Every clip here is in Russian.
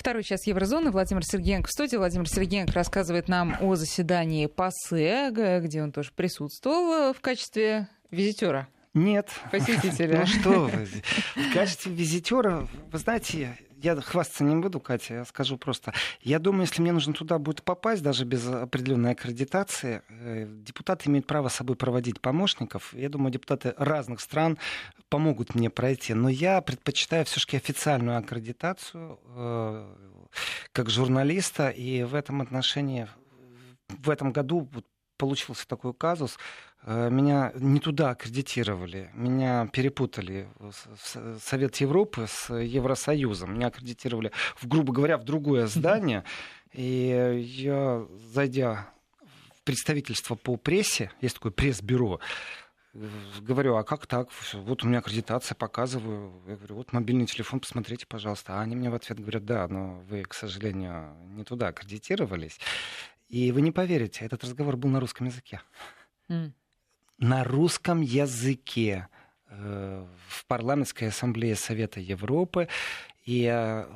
Второй час Еврозоны. Владимир Сергеенко в студии. Владимир Сергеенко рассказывает нам о заседании ПАСЕ, где он тоже присутствовал в качестве визитера. Нет. Посетителя. Ну что вы. В качестве визитера, вы знаете, я хвастаться не буду, Катя, я скажу просто. Я думаю, если мне нужно туда будет попасть, даже без определенной аккредитации, э, депутаты имеют право с собой проводить помощников. Я думаю, депутаты разных стран помогут мне пройти. Но я предпочитаю все-таки официальную аккредитацию э, как журналиста. И в этом отношении в этом году получился такой казус. Э, меня не туда аккредитировали, меня перепутали в Совет Европы с Евросоюзом. Меня аккредитировали, в, грубо говоря, в другое здание. И я, зайдя в представительство по прессе, есть такое пресс-бюро, говорю, а как так? Вот у меня аккредитация, показываю. Я говорю, вот мобильный телефон, посмотрите, пожалуйста. А они мне в ответ говорят, да, но вы, к сожалению, не туда аккредитировались. И вы не поверите, этот разговор был на русском языке. Mm. На русском языке э, в парламентской ассамблее Совета Европы. И э,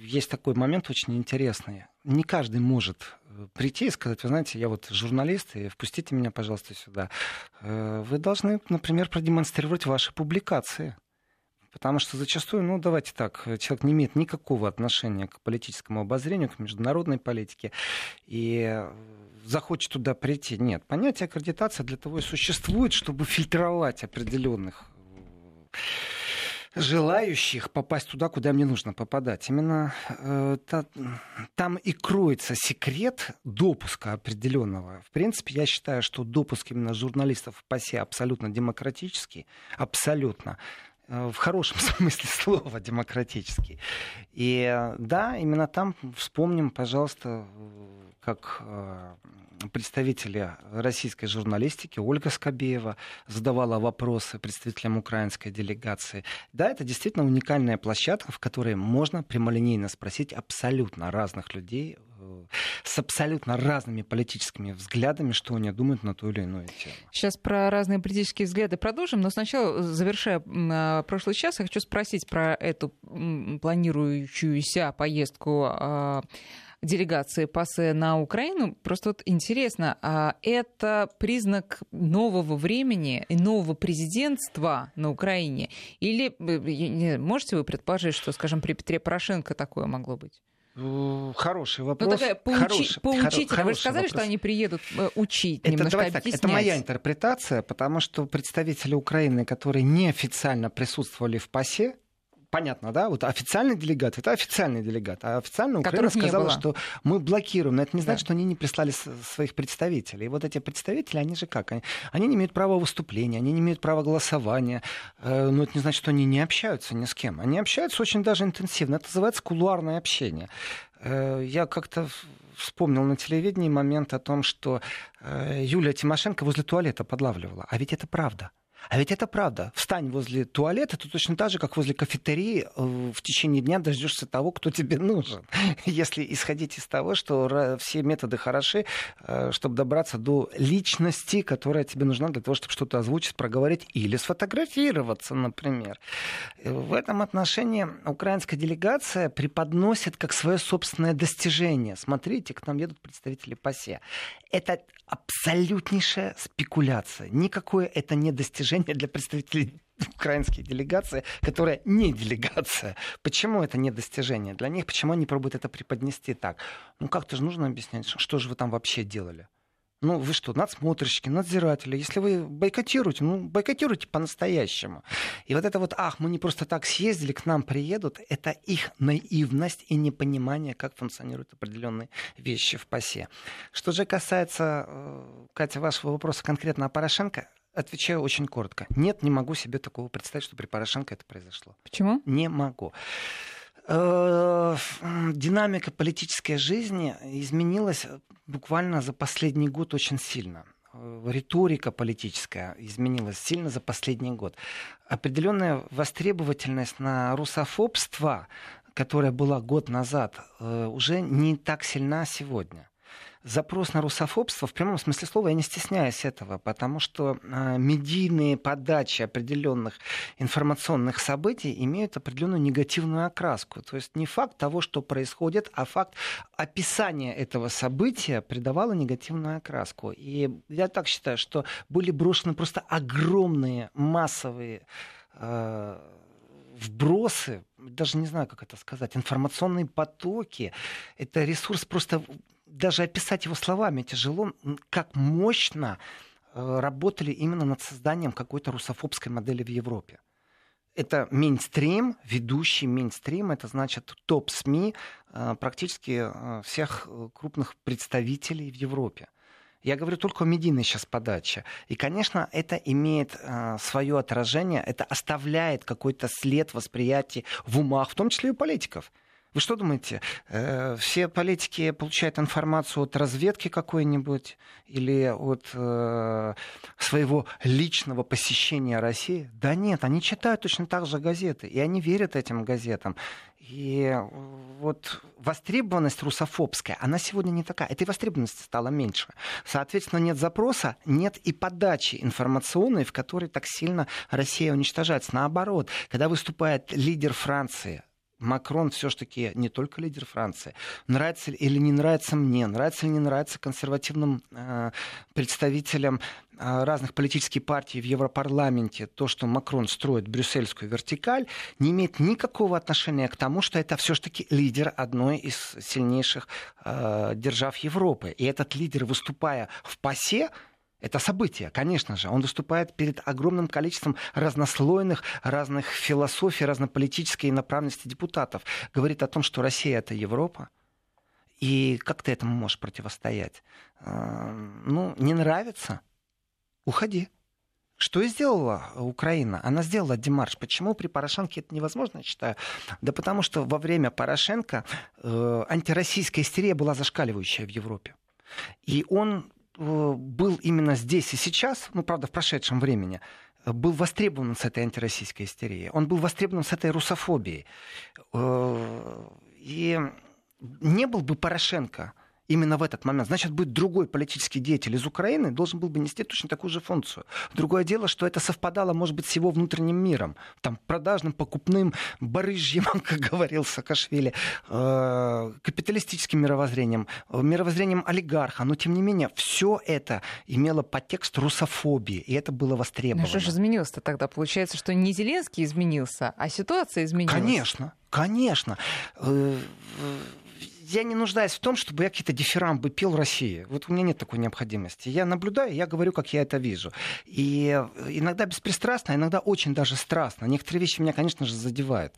есть такой момент очень интересный. Не каждый может э, прийти и сказать, вы знаете, я вот журналист, и впустите меня, пожалуйста, сюда. Вы должны, например, продемонстрировать ваши публикации. Потому что зачастую, ну давайте так, человек не имеет никакого отношения к политическому обозрению, к международной политике, и захочет туда прийти. Нет, понятие аккредитация для того и существует, чтобы фильтровать определенных э, желающих попасть туда, куда мне нужно попадать. Именно э, та, там и кроется секрет допуска определенного. В принципе, я считаю, что допуск именно журналистов в ПАСЕ абсолютно демократический, абсолютно. Э, в хорошем смысле слова демократический. И э, да, именно там вспомним, пожалуйста, как э, представители российской журналистики Ольга Скобеева задавала вопросы представителям украинской делегации. Да, это действительно уникальная площадка, в которой можно прямолинейно спросить абсолютно разных людей с абсолютно разными политическими взглядами, что они думают на ту или иную тему. Сейчас про разные политические взгляды продолжим, но сначала, завершая а, прошлый час, я хочу спросить про эту планирующуюся поездку а, делегации ПАСЕ на Украину. Просто вот интересно, а это признак нового времени и нового президентства на Украине? Или э, можете вы предположить, что, скажем, при Петре Порошенко такое могло быть? Хороший ну, вопрос. Ну, такая поучи, хороший, поучитель. Хоро, Вы же сказали, вопрос. что они приедут э, учить, это, немножко давайте так, Это моя интерпретация, потому что представители Украины, которые неофициально присутствовали в ПАСЕ, понятно, да, вот официальный делегат, это официальный делегат, а официально Украина сказала, что мы блокируем, но это не значит, да. что они не прислали своих представителей. И вот эти представители, они же как? Они, они не имеют права выступления, они не имеют права голосования, э, но это не значит, что они не общаются ни с кем. Они общаются очень даже интенсивно, это называется кулуарное общение. Э, я как-то вспомнил на телевидении момент о том, что э, Юлия Тимошенко возле туалета подлавливала. А ведь это правда. А ведь это правда. Встань возле туалета, ты точно так же, как возле кафетерии, э, в течение дня дождешься того, кто тебе нужен. Если исходить из того, что все методы хороши, э, чтобы добраться до личности, которая тебе нужна для того, чтобы что-то озвучить, проговорить или сфотографироваться, например. Э, в этом отношении украинская делегация преподносит как свое собственное достижение. Смотрите, к нам едут представители ПАСЕ. Это абсолютнейшая спекуляция. Никакое это не достижение для представителей украинской делегации, которая не делегация. Почему это не достижение для них? Почему они пробуют это преподнести так? Ну как-то же нужно объяснять, что же вы там вообще делали? Ну, вы что, надсмотрщики, надзиратели. Если вы бойкотируете, ну, бойкотируйте по-настоящему. И вот это вот, ах, мы не просто так съездили, к нам приедут, это их наивность и непонимание, как функционируют определенные вещи в ПАСЕ. Что же касается, э, Катя, вашего вопроса конкретно о Порошенко, отвечаю очень коротко. Нет, не могу себе такого представить, что при Порошенко это произошло. Почему? Не могу. Э, динамика политической жизни изменилась буквально за последний год очень сильно э, риторика политическая изменилась сильно за последний год. Определенная востребовательность на русофобство, которая была год назад, э, уже не так сильна сегодня. Запрос на русофобство в прямом смысле слова, я не стесняюсь этого, потому что э, медийные подачи определенных информационных событий имеют определенную негативную окраску. То есть не факт того, что происходит, а факт описания этого события придавало негативную окраску. И я так считаю, что были брошены просто огромные массовые э, вбросы, даже не знаю, как это сказать, информационные потоки. Это ресурс просто даже описать его словами тяжело, как мощно э, работали именно над созданием какой-то русофобской модели в Европе. Это мейнстрим, ведущий мейнстрим, это значит топ-СМИ э, практически э, всех крупных представителей в Европе. Я говорю только о медийной сейчас подаче. И, конечно, это имеет свое отражение, это оставляет какой-то след восприятия в умах, в том числе и у политиков. Вы что думаете, э, все политики получают информацию от разведки какой-нибудь или от э, своего личного посещения России? Да нет, они читают точно так же газеты, и они верят этим газетам. И вот востребованность русофобская, она сегодня не такая. Этой востребованности стало меньше. Соответственно, нет запроса, нет и подачи информационной, в которой так сильно Россия уничтожается. Наоборот, когда выступает лидер Франции, Макрон все-таки не только лидер Франции. Нравится или не нравится мне, нравится или не нравится консервативным э, представителям э, разных политических партий в Европарламенте то, что Макрон строит брюссельскую вертикаль, не имеет никакого отношения к тому, что это все-таки лидер одной из сильнейших э, держав Европы. И этот лидер, выступая в ПАСЕ, это событие, конечно же. Он выступает перед огромным количеством разнослойных, разных философий, разнополитической направленности депутатов. Говорит о том, что Россия — это Европа. И как ты этому можешь противостоять? А, ну, не нравится? Уходи. Что и сделала Украина? Она сделала демарш. Почему при Порошенке это невозможно, я считаю? Да потому что во время Порошенко э, антироссийская истерия была зашкаливающая в Европе. И он был именно здесь и сейчас, ну, правда, в прошедшем времени, э, был востребован с этой антироссийской истерией. Он был востребован с этой русофобией. Э, и не был бы Порошенко именно в этот момент. Значит, будет другой политический деятель из Украины, должен был бы нести точно такую же функцию. Другое дело, что это совпадало, может быть, с его внутренним миром, там, продажным, покупным, барыжьим, как говорил Саакашвили, э, капиталистическим мировоззрением, э, мировоззрением олигарха. Но, тем не менее, все это имело подтекст русофобии, и это было востребовано. Ну, что же изменилось-то тогда? Получается, что не Зеленский изменился, а ситуация изменилась? Конечно, конечно э, я не нуждаюсь в том, чтобы я какие-то дифирамбы пел России. Вот у меня нет такой необходимости. Я наблюдаю, я говорю, как я это вижу. И иногда беспристрастно, иногда очень даже страстно. Некоторые вещи меня, конечно же, задевают.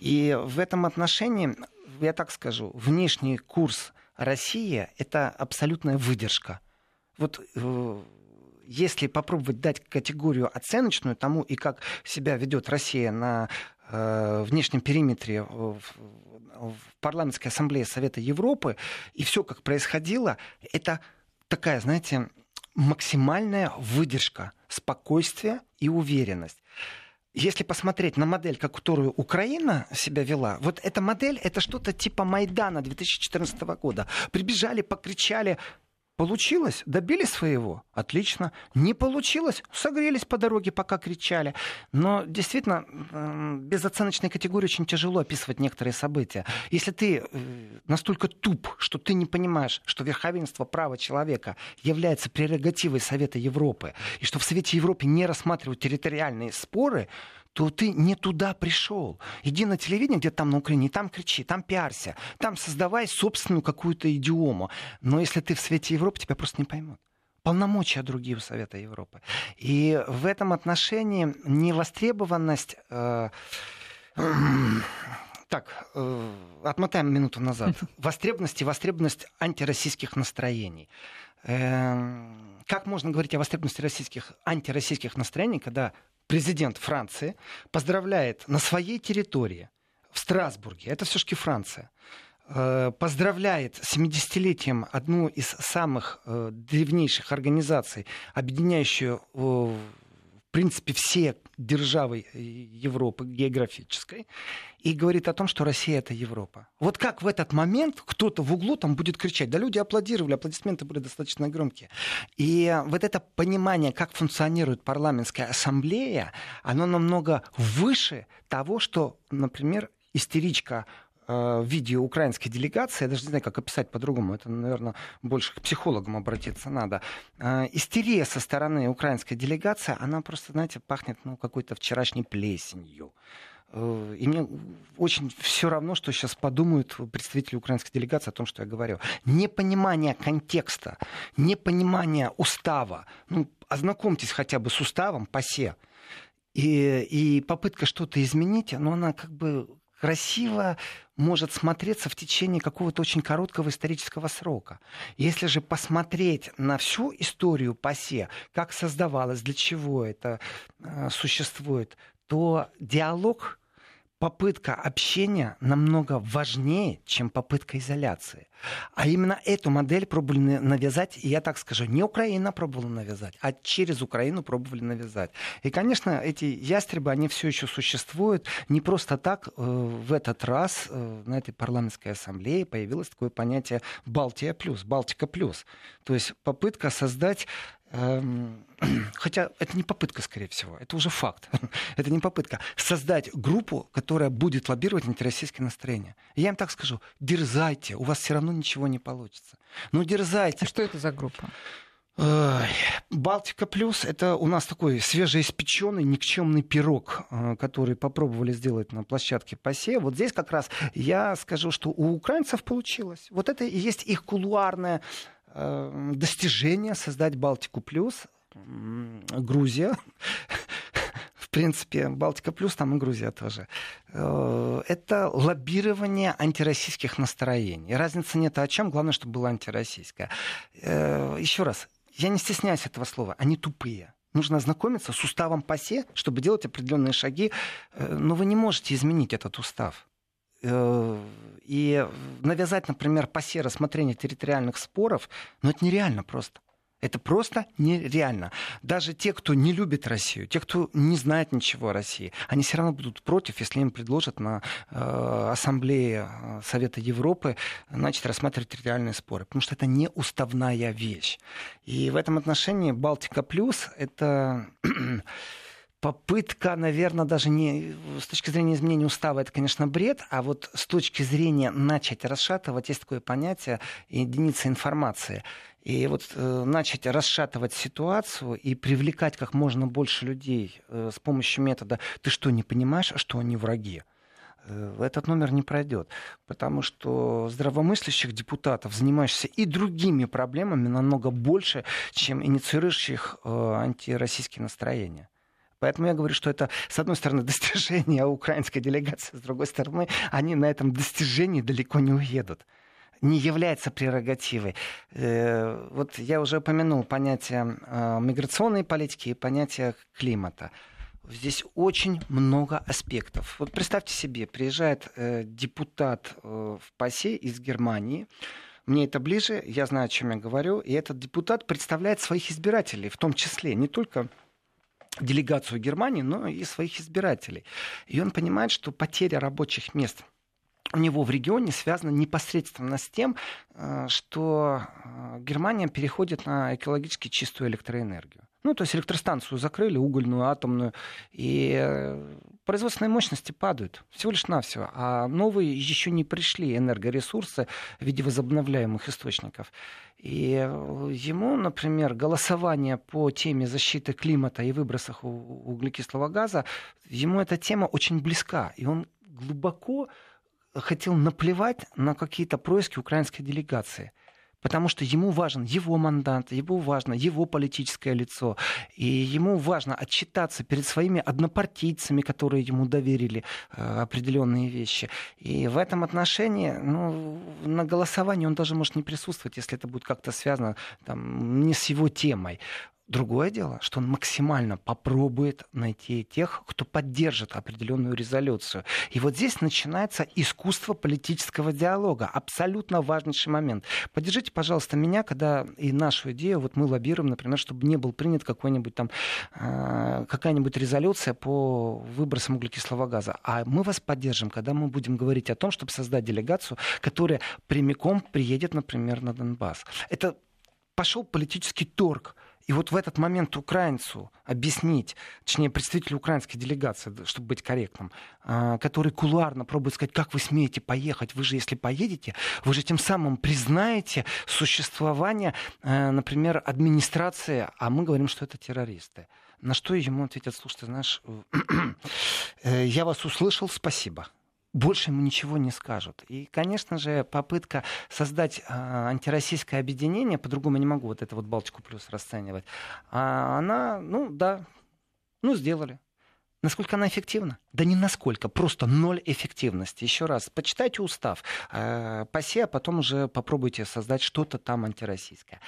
И в этом отношении, я так скажу, внешний курс России — это абсолютная выдержка. Вот э, если попробовать дать категорию оценочную тому, и как себя ведет Россия на э, внешнем периметре в, в парламентской ассамблее Совета Европы, и все, как происходило, это такая, знаете, максимальная выдержка, спокойствие и уверенность если посмотреть на модель, которую Украина себя вела, вот эта модель это что-то типа Майдана 2014 года. Прибежали, покричали, Получилось? Добили своего? Отлично. Не получилось? Согрелись по дороге, пока кричали. Но действительно, без оценочной категории очень тяжело описывать некоторые события. Если ты э, настолько туп, что ты не понимаешь, что верховенство права человека является прерогативой Совета Европы, и что в Совете Европы не рассматривают территориальные споры, то ты не туда пришел. Иди на телевидение, где там на Украине, там кричи, там пиарься, там создавай собственную какую-то идиому. Но если ты в свете Европы, тебя просто не поймут полномочия другие у Совета Европы. И в этом отношении невостребованность... Э, э, так, э, отмотаем минуту назад. Востребованность и востребованность антироссийских настроений. Э, как можно говорить о востребованности российских, антироссийских настроений, когда президент Франции поздравляет на своей территории, в Страсбурге, это все-таки Франция, э, поздравляет с 70-летием одну из самых э, древнейших организаций, объединяющую э, принципе, все державы э, Европы географической, и говорит о том, что Россия — это Европа. Вот как в этот момент кто-то в углу там будет кричать? Да люди аплодировали, аплодисменты были достаточно громкие. И вот это понимание, как функционирует парламентская ассамблея, оно намного выше того, что, например, истеричка в виде украинской делегации, я даже не знаю, как описать по-другому, это, наверное, больше к психологам обратиться надо. Э, истерия со стороны украинской делегации, она просто, знаете, пахнет ну, какой-то вчерашней плесенью. Э, и мне очень все равно, что сейчас подумают представители украинской делегации о том, что я говорю. Непонимание контекста, непонимание устава. Ну, ознакомьтесь хотя бы с уставом ПАСЕ. И, и попытка что-то изменить, но она как бы красиво может смотреться в течение какого-то очень короткого исторического срока. Если же посмотреть на всю историю ПАСЕ, как создавалось, для чего это э, существует, то диалог попытка общения намного важнее, чем попытка изоляции. А именно эту модель пробовали навязать, и я так скажу, не Украина пробовала навязать, а через Украину пробовали навязать. И, конечно, эти ястребы, они все еще существуют. Не просто так э, в этот раз э, на этой парламентской ассамблее появилось такое понятие «Балтия плюс», «Балтика плюс». То есть попытка создать хотя это не попытка, скорее всего, это уже факт. это не попытка. Создать группу, которая будет лоббировать антироссийские настроения. Я им так скажу, дерзайте, у вас все равно ничего не получится. Ну, дерзайте. А что это за группа? Балтика плюс это у нас такой свежеиспеченный никчемный пирог, э, который попробовали сделать на площадке ПАСЕ. Вот здесь как раз я скажу, что у украинцев получилось. Вот это и есть их кулуарная достижение создать Балтику плюс. Грузия. В принципе, Балтика плюс, там и Грузия тоже. Э, это лоббирование антироссийских настроений. Разницы нет о чем, главное, чтобы было антироссийское. Э, Еще раз, я не стесняюсь этого слова, они тупые. Нужно ознакомиться с уставом ПАСЕ, чтобы делать определенные шаги, но вы не можете изменить этот устав. Э, и навязать, например, пасе рассмотрение территориальных споров, ну это нереально просто. Это просто нереально. Даже те, кто не любит Россию, те, кто не знает ничего о России, они все равно будут против, если им предложат на э, Ассамблее э, Совета Европы начать рассматривать территориальные споры. Потому что это не уставная вещь. И в этом отношении Балтика Плюс это попытка, наверное, даже не с точки зрения изменения устава, это, конечно, бред, а вот с точки зрения начать расшатывать, есть такое понятие единица информации. И вот э, начать расшатывать ситуацию и привлекать как можно больше людей э, с помощью метода «ты что, не понимаешь, что они враги?» э, этот номер не пройдет, потому что здравомыслящих депутатов, занимающихся и другими проблемами, намного больше, чем инициирующих э, антироссийские настроения. Поэтому я говорю, что это, с одной стороны, достижение украинской делегации, с другой стороны, они на этом достижении далеко не уедут не является прерогативой. Э, вот я уже упомянул понятие э, миграционной политики и понятие климата. Здесь очень много аспектов. Вот представьте себе, приезжает э, депутат в ПАСЕ из Германии, мне это ближе, я знаю, о чем я говорю, и этот депутат представляет своих избирателей, в том числе не только делегацию Германии, но и своих избирателей. И он понимает, что потеря рабочих мест у него в регионе связана непосредственно с тем, э, что э, Германия переходит на экологически чистую электроэнергию. Ну, то есть электростанцию закрыли, угольную, атомную, и э, производственные мощности падают всего лишь навсего, а новые еще не пришли энергоресурсы в виде возобновляемых источников. И ему, например, голосование по теме защиты климата и выбросах углекислого газа, ему эта тема очень близка. И он глубоко хотел наплевать на какие-то происки украинской делегации потому что ему важен его мандат, ему важно его политическое лицо, и ему важно отчитаться перед своими однопартийцами, которые ему доверили э, определенные вещи. И в этом отношении ну, на голосовании он даже может не присутствовать, если это будет как-то связано там, не с его темой. Другое дело, что он максимально попробует найти тех, кто поддержит определенную резолюцию. И вот здесь начинается искусство политического диалога. Абсолютно важнейший момент. Поддержите, пожалуйста, меня, когда и нашу идею, вот мы лоббируем, например, чтобы не был принят какой-нибудь там, э, какая-нибудь резолюция по выбросам углекислого газа. А мы вас поддержим, когда мы будем говорить о том, чтобы создать делегацию, которая прямиком приедет, например, на Донбасс. Это пошел политический торг и вот в этот момент украинцу объяснить, точнее, представителю украинской делегации, чтобы быть корректным, а, который кулуарно пробует сказать, как вы смеете поехать, вы же, если поедете, вы же тем самым признаете существование, э, например, администрации, а мы говорим, что это террористы. На что ему ответят, слушай, ты знаешь, э, я вас услышал, спасибо больше ему ничего не скажут. И, конечно же, попытка создать э, антироссийское объединение, по-другому не могу вот эту вот Балтику плюс расценивать, а она, ну да, ну сделали. Насколько она эффективна? Да не насколько, просто ноль эффективности. Еще раз, почитайте устав, э, пасе, а потом уже попробуйте создать что-то там антироссийское.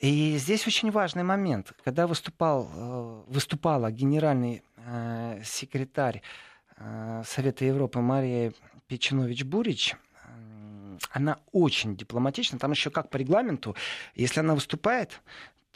И здесь очень важный момент. Когда выступал, э, выступала генеральный э, секретарь Совета Европы Мария Печенович-Бурич, она очень дипломатична. Там еще как по регламенту, если она выступает,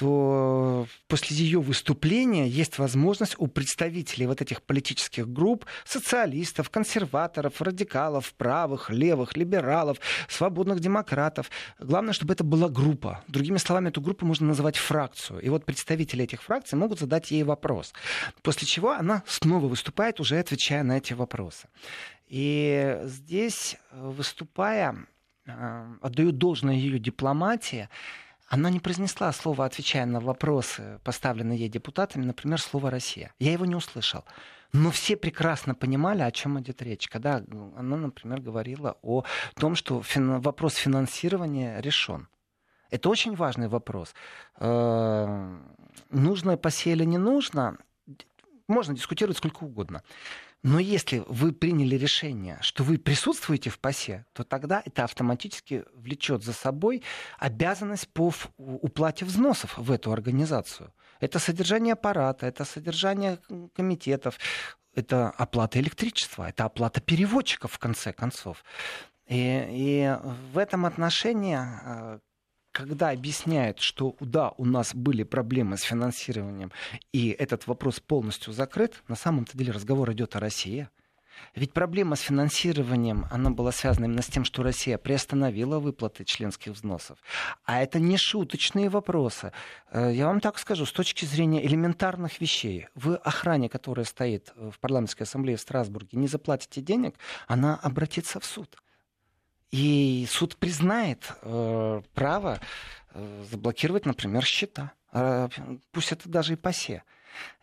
то после ее выступления есть возможность у представителей вот этих политических групп, социалистов, консерваторов, радикалов, правых, левых, либералов, свободных демократов. Главное, чтобы это была группа. Другими словами, эту группу можно называть фракцию. И вот представители этих фракций могут задать ей вопрос. После чего она снова выступает, уже отвечая на эти вопросы. И здесь, выступая, э, отдаю должное ее дипломатии, она не произнесла слово, отвечая на вопросы, поставленные ей депутатами, например, слово «Россия». Я его не услышал. Но все прекрасно понимали, о чем идет речь, когда она, например, говорила о том, что фин... вопрос финансирования решен. Это очень важный вопрос. Э, нужно посеяли не нужно, можно дискутировать сколько угодно. Но если вы приняли решение, что вы присутствуете в ПАСЕ, то тогда это автоматически влечет за собой обязанность по уплате взносов в эту организацию. Это содержание аппарата, это содержание комитетов, это оплата электричества, это оплата переводчиков в конце концов. И, и в этом отношении э, когда объясняют, что да, у нас были проблемы с финансированием, и этот вопрос полностью закрыт, на самом-то деле разговор идет о России. Ведь проблема с финансированием, она была связана именно с тем, что Россия приостановила выплаты членских взносов. А это не шуточные вопросы. Э, я вам так скажу, с точки зрения элементарных вещей, вы охране, которая стоит в парламентской ассамблее в Страсбурге, не заплатите денег, она обратится в суд. И суд признает э, право э, заблокировать, например, счета. Э, пусть это даже и пасе.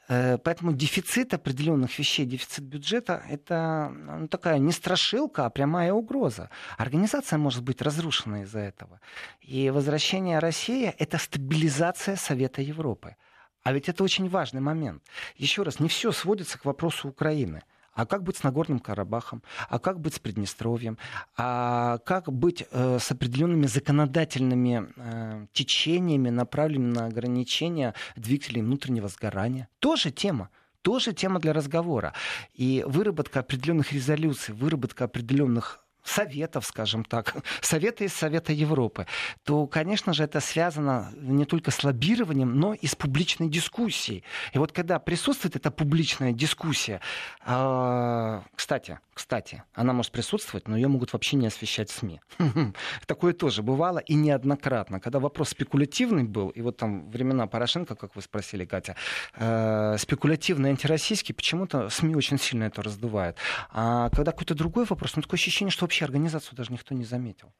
Э, поэтому дефицит определенных вещей, дефицит бюджета – это ну, такая не страшилка, а прямая угроза. Организация может быть разрушена из-за этого. И возвращение России – это стабилизация Совета Европы. А ведь это очень важный момент. Еще раз, не все сводится к вопросу Украины – а как быть с Нагорным Карабахом? А как быть с Приднестровьем? А как быть э, с определенными законодательными э, течениями, направленными на ограничение двигателей внутреннего сгорания? Тоже тема тоже тема для разговора. И выработка определенных резолюций, выработка определенных советов, скажем так, советы из Совета Европы, то, конечно же, это связано не только с лоббированием, но и с публичной дискуссией. И вот когда присутствует эта публичная дискуссия, э, кстати, кстати, она может присутствовать, но ее могут вообще не освещать СМИ. Такое тоже бывало и неоднократно. Когда вопрос спекулятивный был, и вот там времена Порошенко, как вы спросили, Катя, э, спекулятивный антироссийский, почему-то СМИ очень сильно это раздувает. А когда какой-то другой вопрос, ну такое ощущение, что вообще организацию даже никто не заметил.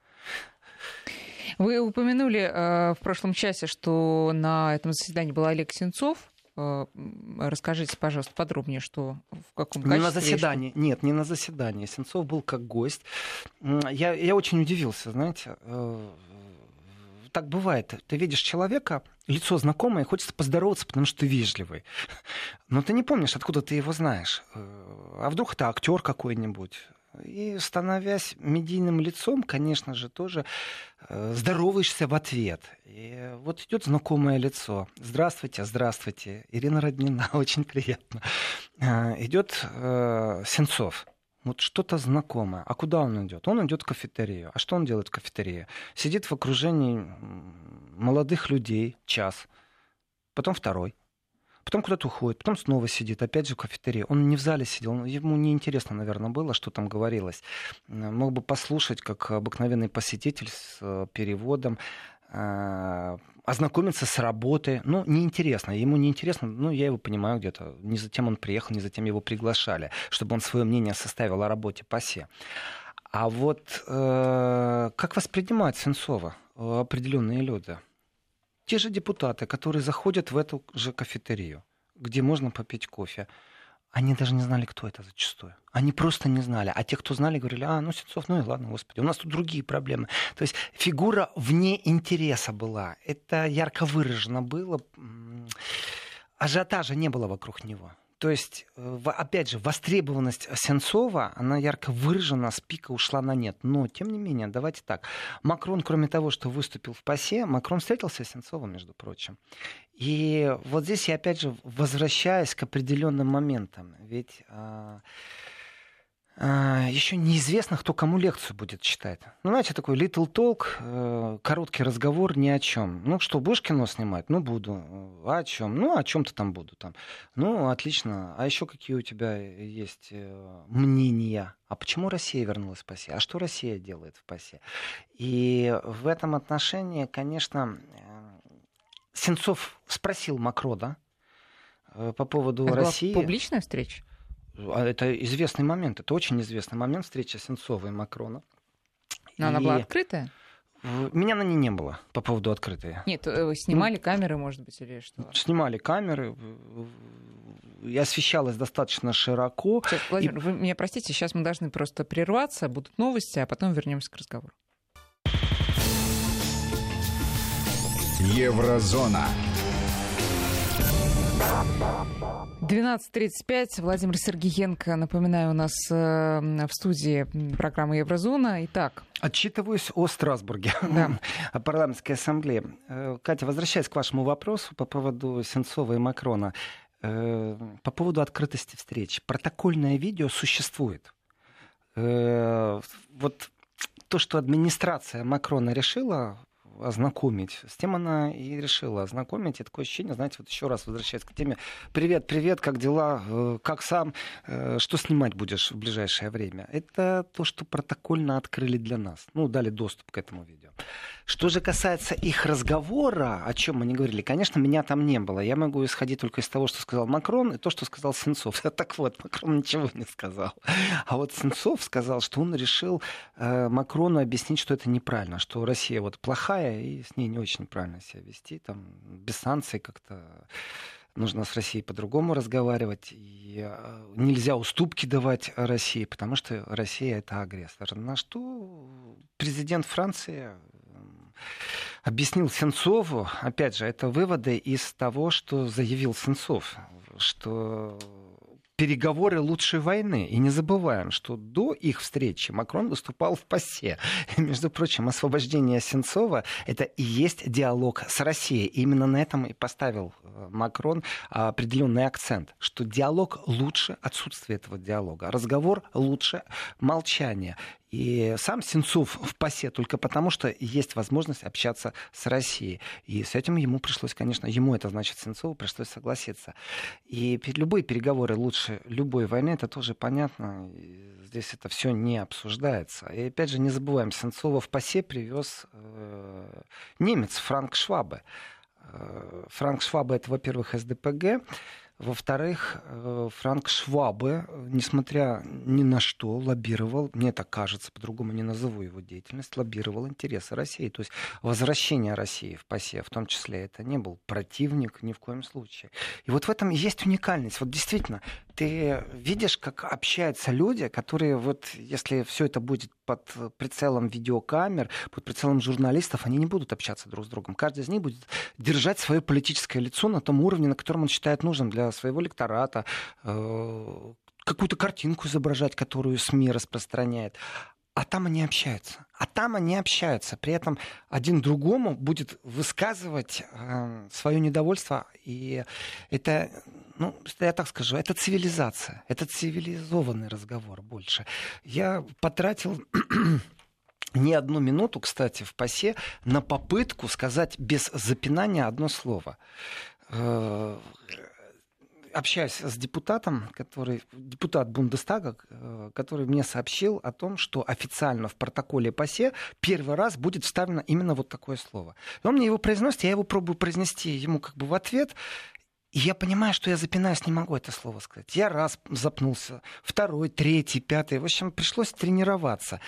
Вы упомянули э, в прошлом часе, что на этом заседании был Олег Сенцов. Э, расскажите, пожалуйста, подробнее, что в каком качестве. Не на заседании, что... нет, не на заседании. Сенцов был как гость. Я, я очень удивился, знаете. Э, так бывает. Ты видишь человека, лицо знакомое, хочется поздороваться, потому что ты вежливый. Но ты не помнишь, откуда ты его знаешь. Э, а вдруг это актер какой-нибудь, И становясь медийным лицом, конечно же, тоже э, здороваешься в ответ. И вот идет знакомое лицо. Здравствуйте, здравствуйте. Ирина Роднина, очень приятно. Э, идет э, Сенцов. Вот что-то знакомое. А куда он идет? Он идет в кафетерию. А что он делает в кафетерии? Сидит в окружении молодых людей час, потом второй, потом куда-то уходит, потом снова сидит, опять же в кафетерии. Он не в зале сидел, ему неинтересно, наверное, было, что там говорилось. Мог бы послушать, как обыкновенный посетитель с э, переводом, э, ознакомиться с работой. Ну, неинтересно. Ему неинтересно, ну, я его понимаю где-то. Не затем он приехал, не затем его приглашали, чтобы он свое мнение составил о работе ПАСЕ. А вот э, как воспринимать Сенцова определенные люди? Те же депутаты, которые заходят в эту же кафетерию, где можно попить кофе, они даже не знали, кто это зачастую. Они просто не знали. А те, кто знали, говорили, а, ну, Сенцов, ну и ладно, господи, у нас тут другие проблемы. То есть фигура вне интереса была. Это ярко выражено было. Ажиотажа не было вокруг него. То есть, э, опять же, востребованность Сенцова, она ярко выражена, с пика ушла на нет. Но, тем не менее, давайте так. Макрон, кроме того, что выступил в ПАСЕ, Макрон встретился с Сенцовым, между прочим. И вот здесь я, опять же, возвращаюсь к определенным моментам. Ведь а, еще неизвестно, кто кому лекцию будет читать. Ну, знаете, такой little talk, э, короткий разговор ни о чем. Ну, что, будешь кино снимать? Ну, буду. А о чем? Ну, о чем-то там буду. Там. Ну, отлично. А еще какие у тебя есть э, мнения? А почему Россия вернулась в ПАСЕ? А что Россия делает в ПАСЕ? И в этом отношении, конечно, э, Сенцов спросил Макрода по поводу Это России. Была публичная встреча? А это известный момент, это очень известный момент встречи Сенцова и Макрона. Но и... она была открытая? Меня на ней не было по поводу открытой. Нет, вы снимали ну, камеры, может быть, или что? Снимали камеры, и освещалось достаточно широко. Сейчас, Владимир, и... вы меня простите, сейчас мы должны просто прерваться, будут новости, а потом вернемся к разговору. Еврозона. 12.35. Владимир Сергеенко, напоминаю, у нас э, в студии программы «Еврозона». Итак. Отчитываюсь о Страсбурге, да. о парламентской ассамблее. Э, Катя, возвращаясь к вашему вопросу по поводу Сенцова и Макрона. Э, по поводу открытости встреч. Протокольное видео существует. Вот то, что администрация Макрона решила ознакомить. С тем она и решила ознакомить. И такое ощущение, знаете, вот еще раз возвращаясь к теме. Привет, привет, как дела? Э, как сам? Э, что снимать будешь в ближайшее время? Это то, что протокольно открыли для нас. Ну, дали доступ к этому видео. Что же касается их разговора, о чем они говорили, конечно, меня там не было. Я могу исходить только из того, что сказал Макрон, и то, что сказал Сенцов. Так вот, Макрон ничего не сказал. А вот Сенцов сказал, что он решил э, Макрону объяснить, что это неправильно, что Россия вот плохая, и с ней не очень правильно себя вести, там, без санкций как-то нужно с Россией по-другому разговаривать. И э, нельзя уступки давать России, потому что Россия это агрессор. На что президент Франции объяснил Сенцову, опять же, это выводы из того, что заявил Сенцов, что переговоры лучшей войны. И не забываем, что до их встречи Макрон выступал в ПАСЕ. И, между прочим, освобождение Сенцова — это и есть диалог с Россией. И именно на этом и поставил э, Макрон определенный акцент, что диалог лучше отсутствия этого диалога, разговор лучше молчания. И сам Сенцов в ПАСЕ только потому, что есть возможность общаться с Россией. И с этим ему пришлось, конечно, ему это значит Сенцову пришлось согласиться. И любые переговоры лучше любой войны, это тоже понятно. Здесь это все не обсуждается. И опять же, не забываем, Сенцова в ПАСЕ привез э, немец Франк Швабе. Э, Франк Швабе это, во-первых, СДПГ, во-вторых, э, Франк Швабе, несмотря ни на что, лоббировал, мне так кажется, по-другому не назову его деятельность, лоббировал интересы России. То есть возвращение России в ПАСЕ, в том числе, это не был противник ни в коем случае. И вот в этом есть уникальность. Вот действительно, ты видишь, как общаются люди, которые вот, если все это будет под прицелом видеокамер, под прицелом журналистов, они не будут общаться друг с другом. Каждый из них будет держать свое политическое лицо на том уровне, на котором он считает нужным для своего лектората, э, какую-то картинку изображать, которую СМИ распространяет. А там они общаются. А там они общаются. При этом один другому будет высказывать э, свое недовольство. И это, ну, я так скажу, это цивилизация. Это цивилизованный разговор больше. Я потратил не одну минуту, кстати, в ПАСЕ на попытку сказать без запинания одно слово. Э, общаюсь с депутатом, который, депутат Бундестага, э, который мне сообщил о том, что официально в протоколе ПАСЕ первый раз будет вставлено именно вот такое слово. И он мне его произносит, я его пробую произнести ему как бы в ответ, и я понимаю, что я запинаюсь, не могу это слово сказать. Я раз запнулся, второй, третий, пятый. В общем, пришлось тренироваться.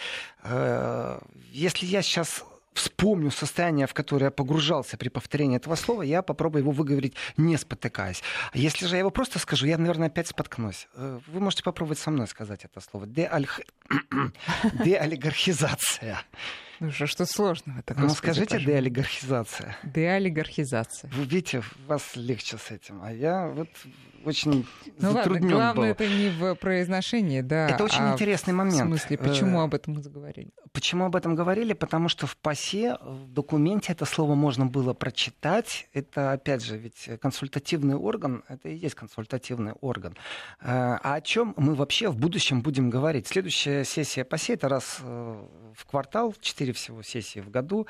Э, если я сейчас вспомню состояние, в которое я погружался при повторении этого слова, я попробую его выговорить, не спотыкаясь. А если же я его просто скажу, я, наверное, опять споткнусь. Э, вы можете попробовать со мной сказать это слово. Деолигархизация. Ну что, что сложного? Это, ну скажите пожалуйста. деолигархизация. Деолигархизация. Вы видите, вас легче с этим. А я вот очень ну, затруднен ладно, главное был. это не в произношении, да. Это очень а интересный момент. В смысле, почему э, об этом мы заговорили? Почему об этом говорили? Потому что в ПАСЕ, в документе это слово можно было прочитать. Это, опять же, ведь консультативный орган, это и есть консультативный орган. Э, а о чем мы вообще в будущем будем говорить? Следующая сессия ПАСЕ, это раз э, в квартал, четыре всего сессии в году,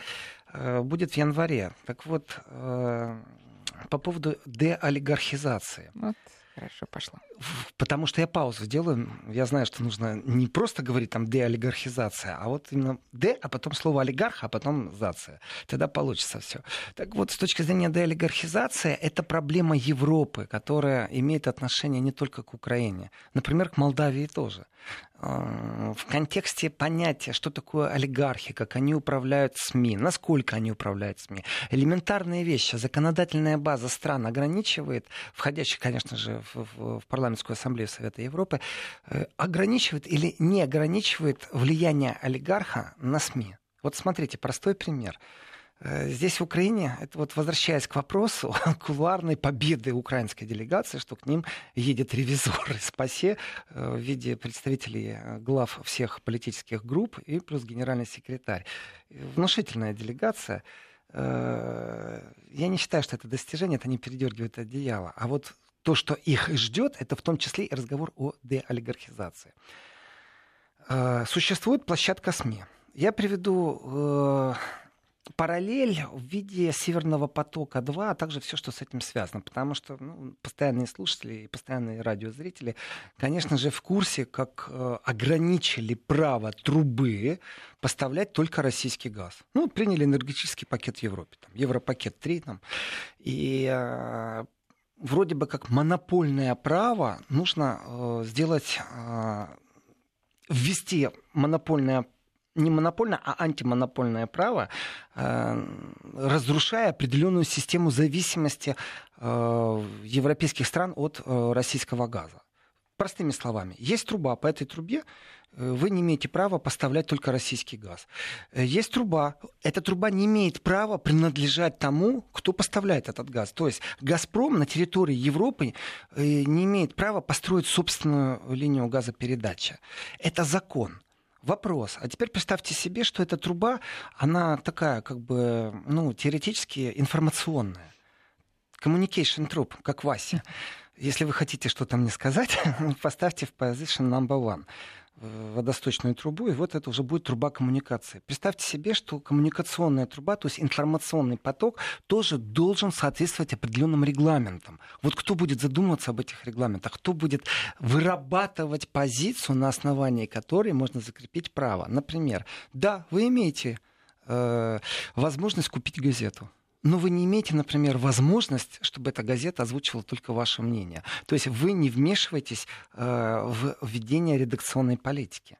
будет в январе. Так вот, по поводу деолигархизации. Вот. Хорошо, пошла. Потому что я паузу сделаю. Я знаю, что нужно не просто говорить там деолигархизация, а вот именно де, а потом слово олигарх, а потом зация. Тогда получится все. Так вот, с точки зрения деолигархизации, это проблема Европы, которая имеет отношение не только к Украине. Например, к Молдавии тоже. Э, в контексте понятия, что такое олигархи, как они управляют СМИ, насколько они управляют СМИ. Элементарные вещи. Законодательная база стран ограничивает, входящих, конечно же, в, в, парламентскую ассамблею Совета Европы, э, ограничивает или не ограничивает влияние олигарха на СМИ. Вот смотрите, простой пример. Э, здесь, в Украине, это вот возвращаясь к вопросу кулуарной победы украинской делегации, что к ним едет ревизор из ПАСЕ э, в виде представителей глав всех политических групп и плюс генеральный секретарь. Внушительная делегация. Я не считаю, что это достижение, это не передергивает одеяло. А вот то, что их ждет, это в том числе и разговор о деолигархизации. Существует площадка СМИ. Я приведу параллель в виде Северного потока-2, а также все, что с этим связано. Потому что ну, постоянные слушатели и постоянные радиозрители, конечно же, в курсе, как э, ограничили право трубы поставлять только российский газ. Ну, приняли энергетический пакет в Европе, там, Европакет 3, там, и э, вроде бы как монопольное право нужно э, сделать, э, ввести монопольное не монопольное, а антимонопольное право, э, разрушая определенную систему зависимости э, европейских стран от э, российского газа. Простыми словами, есть труба, по этой трубе вы не имеете права поставлять только российский газ. Есть труба. Эта труба не имеет права принадлежать тому, кто поставляет этот газ. То есть «Газпром» на территории Европы не имеет права построить собственную линию газопередачи. Это закон. Вопрос. А теперь представьте себе, что эта труба, она такая, как бы, ну, теоретически информационная. Communication труб, как Вася. Если вы хотите что-то мне сказать, поставьте в position number one водосточную трубу, и вот это уже будет труба коммуникации. Представьте себе, что коммуникационная труба, то есть информационный поток, тоже должен соответствовать определенным регламентам. Вот кто будет задумываться об этих регламентах, кто будет вырабатывать позицию, на основании которой можно закрепить право. Например, да, вы имеете э, возможность купить газету но вы не имеете, например, возможность, чтобы эта газета озвучивала только ваше мнение. То есть вы не вмешиваетесь э, в введение редакционной политики.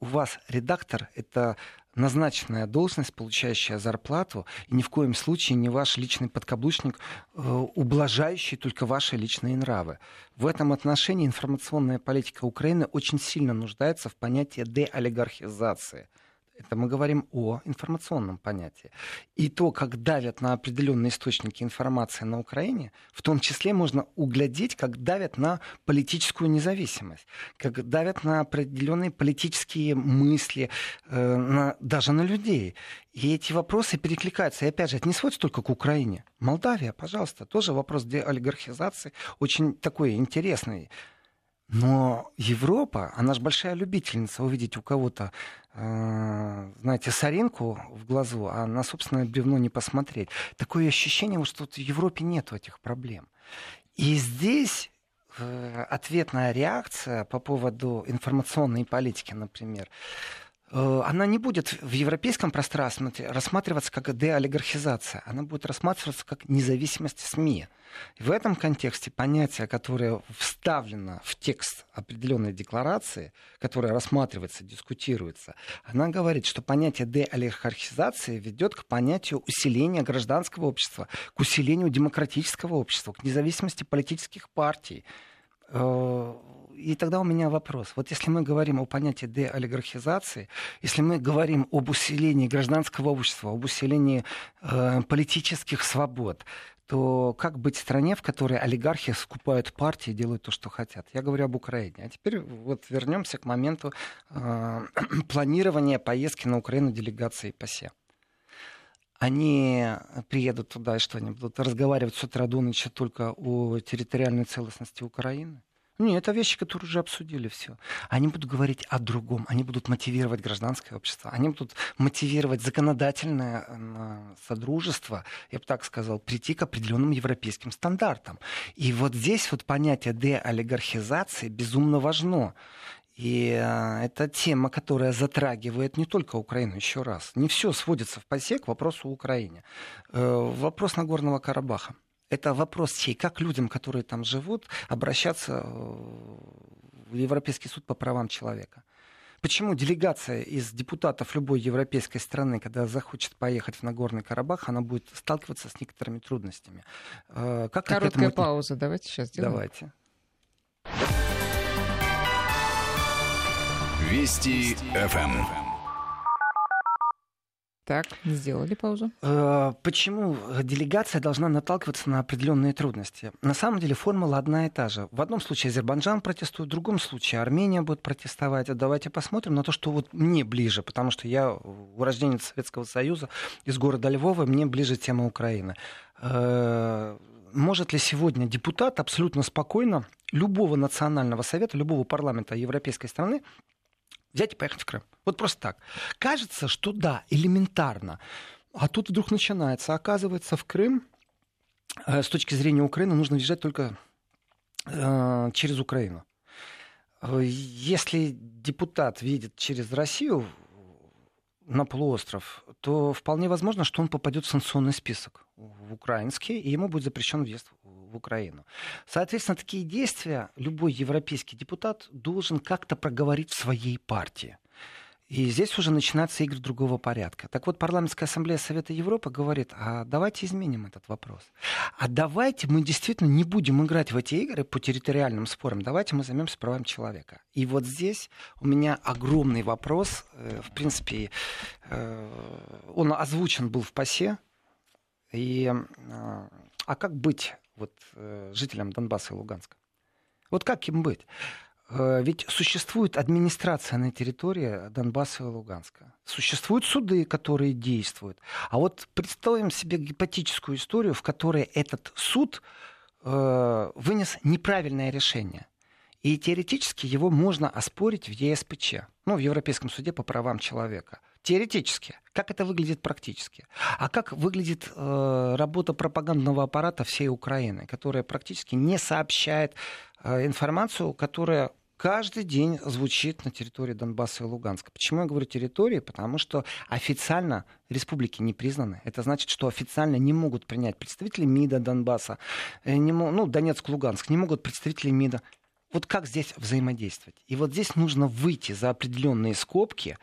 У вас редактор — это назначенная должность, получающая зарплату, и ни в коем случае не ваш личный подкаблучник, э, ублажающий только ваши личные нравы. В этом отношении информационная политика Украины очень сильно нуждается в понятии деолигархизации — Это мы говорим о информационном понятии. И то, как давят на определенные источники информации на Украине, в том числе можно углядеть, как давят на политическую независимость, как давят на определенные политические мысли, э, на, даже на людей. И эти вопросы перекликаются. И опять же, это не сводится только к Украине. Молдавия, пожалуйста, тоже вопрос деолигархизации очень такой интересный. Но Европа, она же большая любительница увидеть у кого-то, э, знаете, соринку в глазу, а на собственное бревно не посмотреть. Такое ощущение, что в Европе нет этих проблем. И здесь э, ответная реакция по поводу информационной политики, например, она не будет в европейском пространстве рассматриваться как деолигархизация, она будет рассматриваться как независимость СМИ. И в этом контексте понятие, которое вставлено в текст определенной декларации, которая рассматривается, дискутируется, она говорит, что понятие деолигархизации ведет к понятию усиления гражданского общества, к усилению демократического общества, к независимости политических партий э, и тогда у меня вопрос. Вот если мы говорим о понятии деолигархизации, если мы говорим об усилении гражданского общества, об усилении э, политических свобод, то как быть стране, в которой олигархи скупают партии и делают то, что хотят? Я говорю об Украине. А теперь вот вернемся к моменту э, планирования поездки на Украину делегации ПАСЕ они приедут туда и что они будут разговаривать с утра до ночи только о территориальной целостности Украины? Нет, это вещи, которые уже обсудили все. Они будут говорить о другом, они будут мотивировать гражданское общество, они будут мотивировать законодательное э, содружество, я бы так сказал, прийти к определенным европейским стандартам. И вот здесь вот понятие деолигархизации безумно важно. И э, это тема, которая затрагивает не только Украину, еще раз. Не все сводится в посек к вопросу Украины. Э, вопрос Нагорного Карабаха. Это вопрос чей, как людям, которые там живут, обращаться э, в Европейский суд по правам человека. Почему делегация из депутатов любой европейской страны, когда захочет поехать в Нагорный Карабах, она будет сталкиваться с некоторыми трудностями? Э, как Короткая этому... пауза, давайте сейчас сделаем. Давайте. Вести ФМ. Так, сделали паузу. Э, почему делегация должна наталкиваться на определенные трудности? На самом деле формула одна и та же. В одном случае Азербайджан протестует, в другом случае Армения будет протестовать. Давайте посмотрим на то, что вот мне ближе, потому что я урожденец Советского Союза из города Львова, мне ближе тема Украины. Э, может ли сегодня депутат абсолютно спокойно любого национального совета, любого парламента европейской страны взять и поехать в Крым. Вот просто так. Кажется, что да, элементарно. А тут вдруг начинается. Оказывается, в Крым э, с точки зрения Украины нужно въезжать только э, через Украину. Э, если депутат видит через Россию на полуостров, то вполне возможно, что он попадет в санкционный список в украинский, и ему будет запрещен въезд в Украину. Соответственно, такие действия любой европейский депутат должен как-то проговорить в своей партии. И здесь уже начинаются игры другого порядка. Так вот, парламентская ассамблея Совета Европы говорит, а давайте изменим этот вопрос. А давайте мы действительно не будем играть в эти игры по территориальным спорам. Давайте мы займемся правами человека. И вот здесь у меня огромный вопрос. Э, в принципе, э, он озвучен был в ПАСЕ. И, э, а как быть вот, жителям Донбасса и Луганска? Вот как им быть? Э, ведь существует администрация на территории Донбасса и Луганска. Существуют суды, которые действуют. А вот представим себе гипотетическую историю, в которой этот суд э, вынес неправильное решение. И теоретически его можно оспорить в ЕСПЧ, ну, в Европейском суде по правам человека. Теоретически. Как это выглядит практически? А как выглядит э, работа пропагандного аппарата всей Украины, которая практически не сообщает э, информацию, которая каждый день звучит на территории Донбасса и Луганска. Почему я говорю территории? Потому что официально республики не признаны. Это значит, что официально не могут принять представители МИДа Донбасса, э, не, ну, Донецк, Луганск, не могут представители МИДа. Вот как здесь взаимодействовать? И вот здесь нужно выйти за определенные скобки,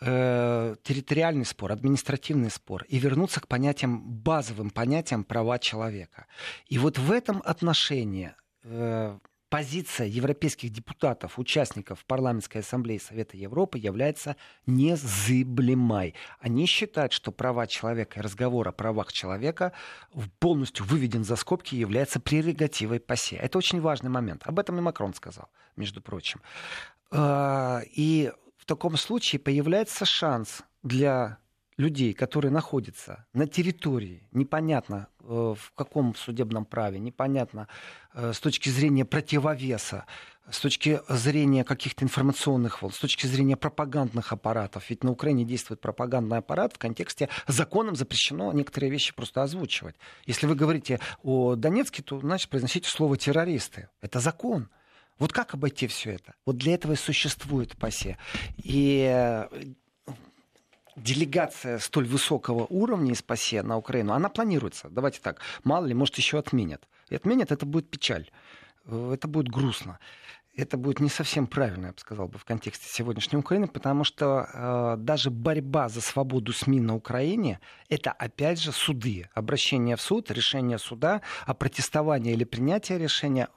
э, территориальный спор, административный спор и вернуться к понятиям, базовым понятиям права человека. И вот в этом отношении э, позиция европейских депутатов, участников парламентской ассамблеи Совета Европы является незыблемой. Они считают, что права человека и разговор о правах человека полностью выведен за скобки и является прерогативой ПАСЕ. Это очень важный момент. Об этом и Макрон сказал, между прочим. А, и таком случае появляется шанс для людей, которые находятся на территории, непонятно э, в каком судебном праве, непонятно э, с точки зрения противовеса, с точки зрения каких-то информационных волн, с точки зрения пропагандных аппаратов. Ведь на Украине действует пропагандный аппарат в контексте законом запрещено некоторые вещи просто озвучивать. Если вы говорите о Донецке, то значит произносите слово террористы. Это закон. Вот как обойти все это? Вот для этого и существует ПАСЕ. И э, делегация столь высокого уровня из ПАСЕ на Украину, она планируется. Давайте так, мало ли, может, еще отменят. И отменят, это будет печаль. Э, это будет грустно. Это будет не совсем правильно, я бы сказал бы, в контексте сегодняшней Украины, потому что э, даже борьба за свободу СМИ на Украине это опять же суды, обращение в суд, решение суда о протестовании или принятии решения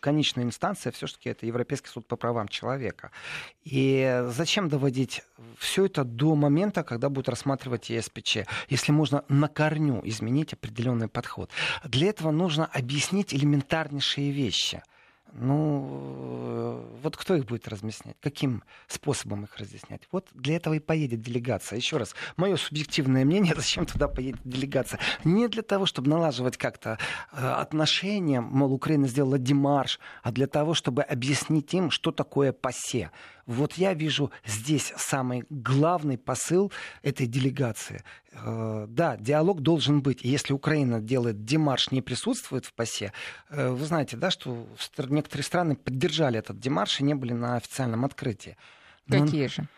конечная инстанция все-таки это Европейский суд по правам человека. И зачем доводить все это до момента, когда будут рассматривать ЕСПЧ, если можно на корню изменить определенный подход? Для этого нужно объяснить элементарнейшие вещи – ну, вот кто их будет разъяснять? Каким способом их разъяснять? Вот для этого и поедет делегация. Еще раз, мое субъективное мнение, зачем туда поедет делегация? Не для того, чтобы налаживать как-то э, отношения, мол, Украина сделала демарш, а для того, чтобы объяснить им, что такое ПАСЕ. Вот я вижу здесь самый главный посыл этой делегации. Э, да, диалог должен быть. если Украина делает демарш, не присутствует в ПАСЕ, э, вы знаете, да, что некоторые страны поддержали этот демарш и не были на официальном открытии. Какие же?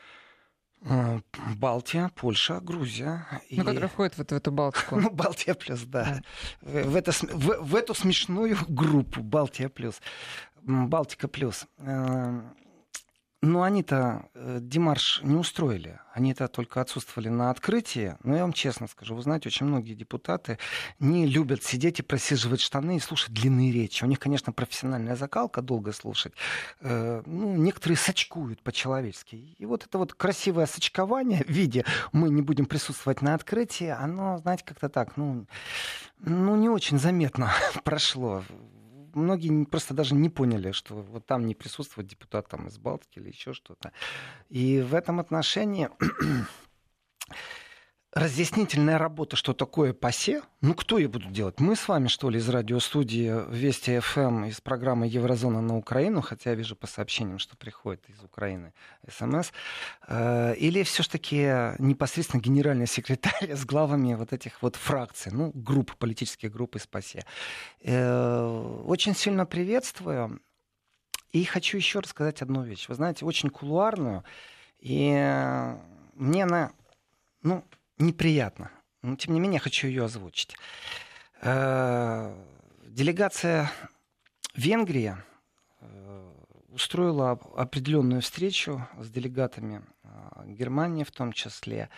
Э, Балтия, Польша, Грузия. Ну, и... которые входят в эту, в эту Балтику. Ну, Балтия плюс, да. да. В, это, в, в эту смешную группу Балтия плюс. Балтика плюс. Ну, они-то э, Димарш не устроили. Они-то только отсутствовали на открытии. Но я вам честно скажу, вы знаете, очень многие депутаты не любят сидеть и просиживать штаны и слушать длинные речи. У них, конечно, профессиональная закалка долго слушать. Э, ну, некоторые сочкуют по-человечески. И вот это вот красивое сочкование в виде «мы не будем присутствовать на открытии», оно, знаете, как-то так, ну, ну не очень заметно прошло многие просто даже не поняли, что вот там не присутствует депутат там, из Балтики или еще что-то. И в этом отношении разъяснительная работа, что такое ПАСЕ, ну кто ее будет делать? Мы с вами, что ли, из радиостудии Вести ФМ, из программы Еврозона на Украину, хотя я вижу по сообщениям, что приходит из Украины СМС, э, или все-таки непосредственно генеральный секретарь с главами вот этих вот фракций, ну, групп, политических групп из ПАСЕ. Э, очень сильно приветствую. И хочу еще рассказать одну вещь. Вы знаете, очень кулуарную, и мне она, ну, неприятно. Но, тем не менее, хочу ее озвучить. Э, делегация Венгрии э, устроила определенную встречу с делегатами э, Германии в том числе.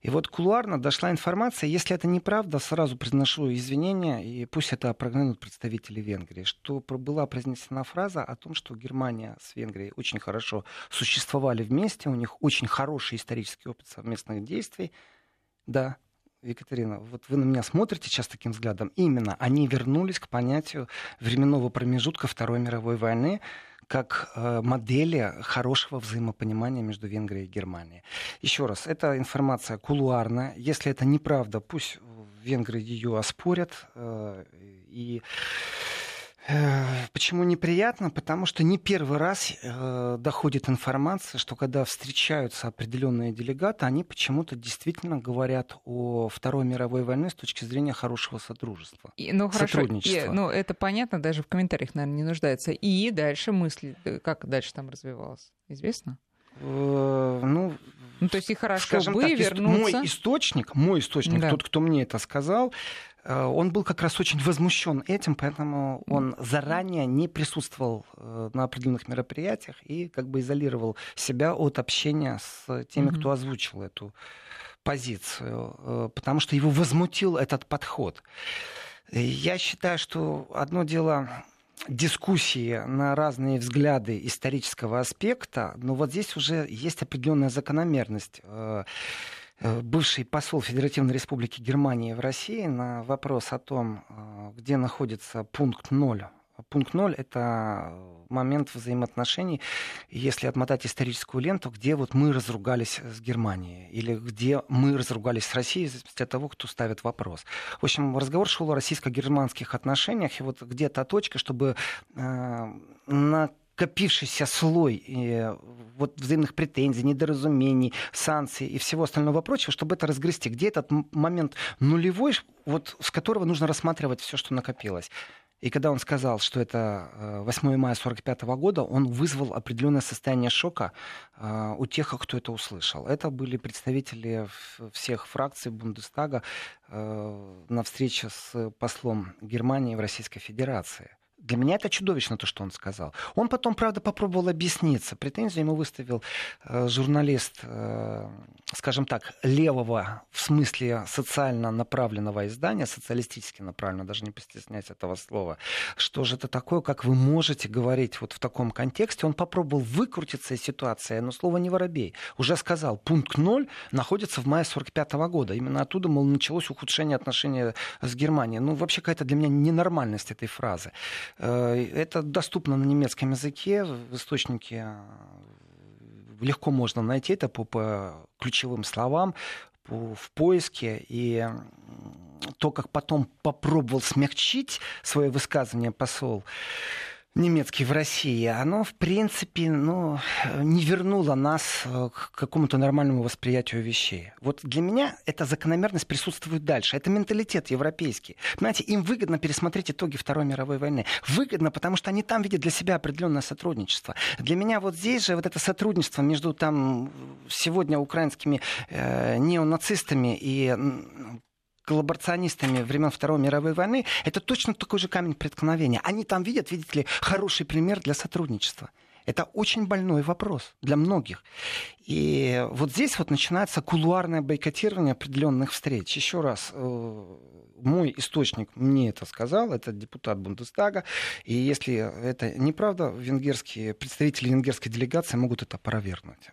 И вот кулуарно дошла информация, если это неправда, сразу произношу извинения, и пусть это опрогнут представители Венгрии, что была произнесена фраза о том, что Германия с Венгрией очень хорошо существовали вместе, у них очень хороший исторический опыт совместных действий, да, Екатерина, вот вы на меня смотрите сейчас таким взглядом. Именно они вернулись к понятию временного промежутка Второй мировой войны как э, модели хорошего взаимопонимания между Венгрией и Германией. Еще раз, эта информация кулуарная. Если это неправда, пусть в Венгрии ее оспорят. Э, и Почему неприятно? Потому что не первый раз э, доходит информация, что когда встречаются определенные делегаты, они почему-то действительно говорят о Второй мировой войне с точки зрения хорошего сотрудничества. И, ну, хорошо, и, ну, это понятно, даже в комментариях, наверное, не нуждается. И дальше мысли, э, как дальше там развивалось, известно? Э, ну, ну, то есть и хорошо скажем бы так, вернуться. Мой источник, мой источник, да. тот, кто мне это сказал, он был как раз очень возмущен этим, поэтому он заранее не присутствовал э, на определенных мероприятиях и как бы изолировал себя от общения с теми, кто озвучил эту позицию, э, потому что его возмутил этот подход. Я считаю, что одно дело дискуссии на разные взгляды исторического аспекта, но вот здесь уже есть определенная закономерность. Э, бывший посол Федеративной Республики Германии в России на вопрос о том, э, где находится пункт ноль Пункт ноль — это момент взаимоотношений, если отмотать историческую ленту, где вот мы разругались с Германией, или где мы разругались с Россией, в зависимости от того, кто ставит вопрос. В общем, разговор шел о российско-германских отношениях, и вот где та точка, чтобы э, на копившийся слой э, вот, взаимных претензий, недоразумений, санкций и всего остального прочего, чтобы это разгрести. Где этот момент нулевой, вот, с которого нужно рассматривать все, что накопилось. И когда он сказал, что это 8 э, мая 1945 года, он вызвал определенное состояние шока э, у тех, кто это услышал. Это были представители всех фракций Бундестага на встрече с послом Германии в Российской Федерации. Для меня это чудовищно, то, что он сказал. Он потом, правда, попробовал объясниться. Претензию ему выставил э, журналист, э, скажем так, левого, в смысле социально направленного издания, социалистически направленного, даже не постесняясь этого слова. Что же это такое, как вы можете говорить вот в таком контексте? Он попробовал выкрутиться из ситуации, но слово не воробей. Уже сказал, пункт ноль находится в мае 45 года. Именно оттуда, мол, началось ухудшение отношений с Германией. Ну, вообще какая-то для меня ненормальность этой фразы. Э, это доступно на немецком языке, в источнике э, легко можно найти это по, по ключевым словам, по, в поиске. И то, как потом попробовал смягчить свое высказывание посол, немецкий в России, оно, в принципе, ну, не вернуло нас э, к какому-то нормальному восприятию вещей. Вот для меня эта закономерность присутствует дальше. Это менталитет европейский. Понимаете, им выгодно пересмотреть итоги Второй мировой войны. Выгодно, потому что они там видят для себя определенное сотрудничество. Для меня вот здесь же вот это сотрудничество между там сегодня украинскими э, неонацистами и коллаборационистами времен Второй мировой войны, это точно такой же камень преткновения. Они там видят, видите ли, хороший пример для сотрудничества. Это очень больной вопрос для многих. И вот здесь вот начинается кулуарное бойкотирование определенных встреч. Еще раз, э, мой источник мне это сказал, это депутат Бундестага. И если это неправда, венгерские представители венгерской делегации могут это опровергнуть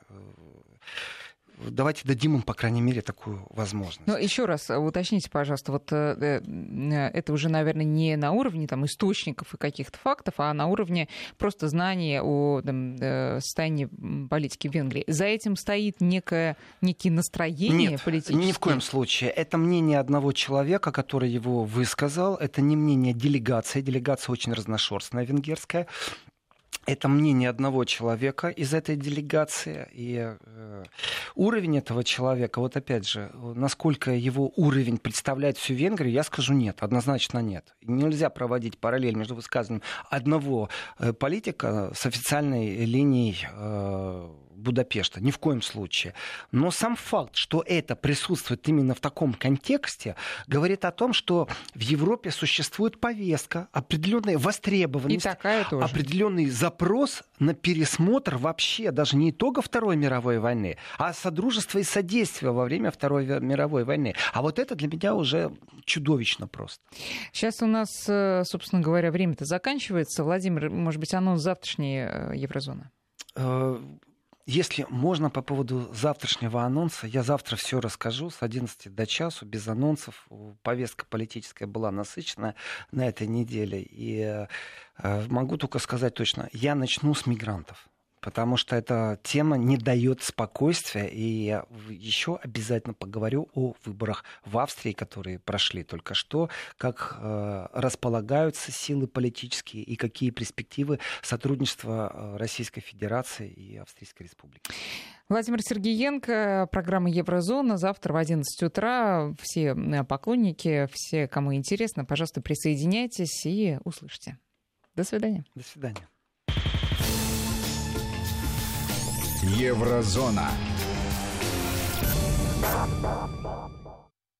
давайте дадим им, по крайней мере, такую возможность. Но еще раз уточните, пожалуйста, вот э, э, это уже, наверное, не на уровне там, источников и каких-то фактов, а на уровне просто знания о там, э, состоянии политики в Венгрии. За этим стоит некое, некие настроения Нет, политические? ни в коем случае. Это мнение одного человека, который его высказал. Это не мнение делегации. Делегация очень разношерстная венгерская это мнение одного человека из этой делегации. И э, уровень этого человека, вот опять же, насколько его уровень представляет всю Венгрию, я скажу нет, однозначно нет. Нельзя проводить параллель между высказыванием одного э, политика с официальной линией э, Будапешта, ни в коем случае. Но сам факт, что это присутствует именно в таком контексте, говорит о том, что в Европе существует повестка, определенная востребованность, определенный запрос на пересмотр вообще даже не итога Второй мировой войны, а содружества и содействия во время Второй мировой войны. А вот это для меня уже чудовищно просто. Сейчас у нас, э, собственно говоря, время-то заканчивается. Владимир, может быть, анонс завтрашней э, еврозоны? Если можно по поводу завтрашнего анонса, я завтра все расскажу с 11 до часу, без анонсов. Повестка политическая была насыщена на этой неделе. И э, могу только сказать точно, я начну с мигрантов потому что эта тема не дает спокойствия. И я еще обязательно поговорю о выборах в Австрии, которые прошли только что, как э, располагаются силы политические и какие перспективы сотрудничества э, Российской Федерации и Австрийской Республики. Владимир Сергеенко, программа Еврозона. Завтра в 11 утра все э, поклонники, все, кому интересно, пожалуйста, присоединяйтесь и услышьте. До свидания. До свидания. Еврозона.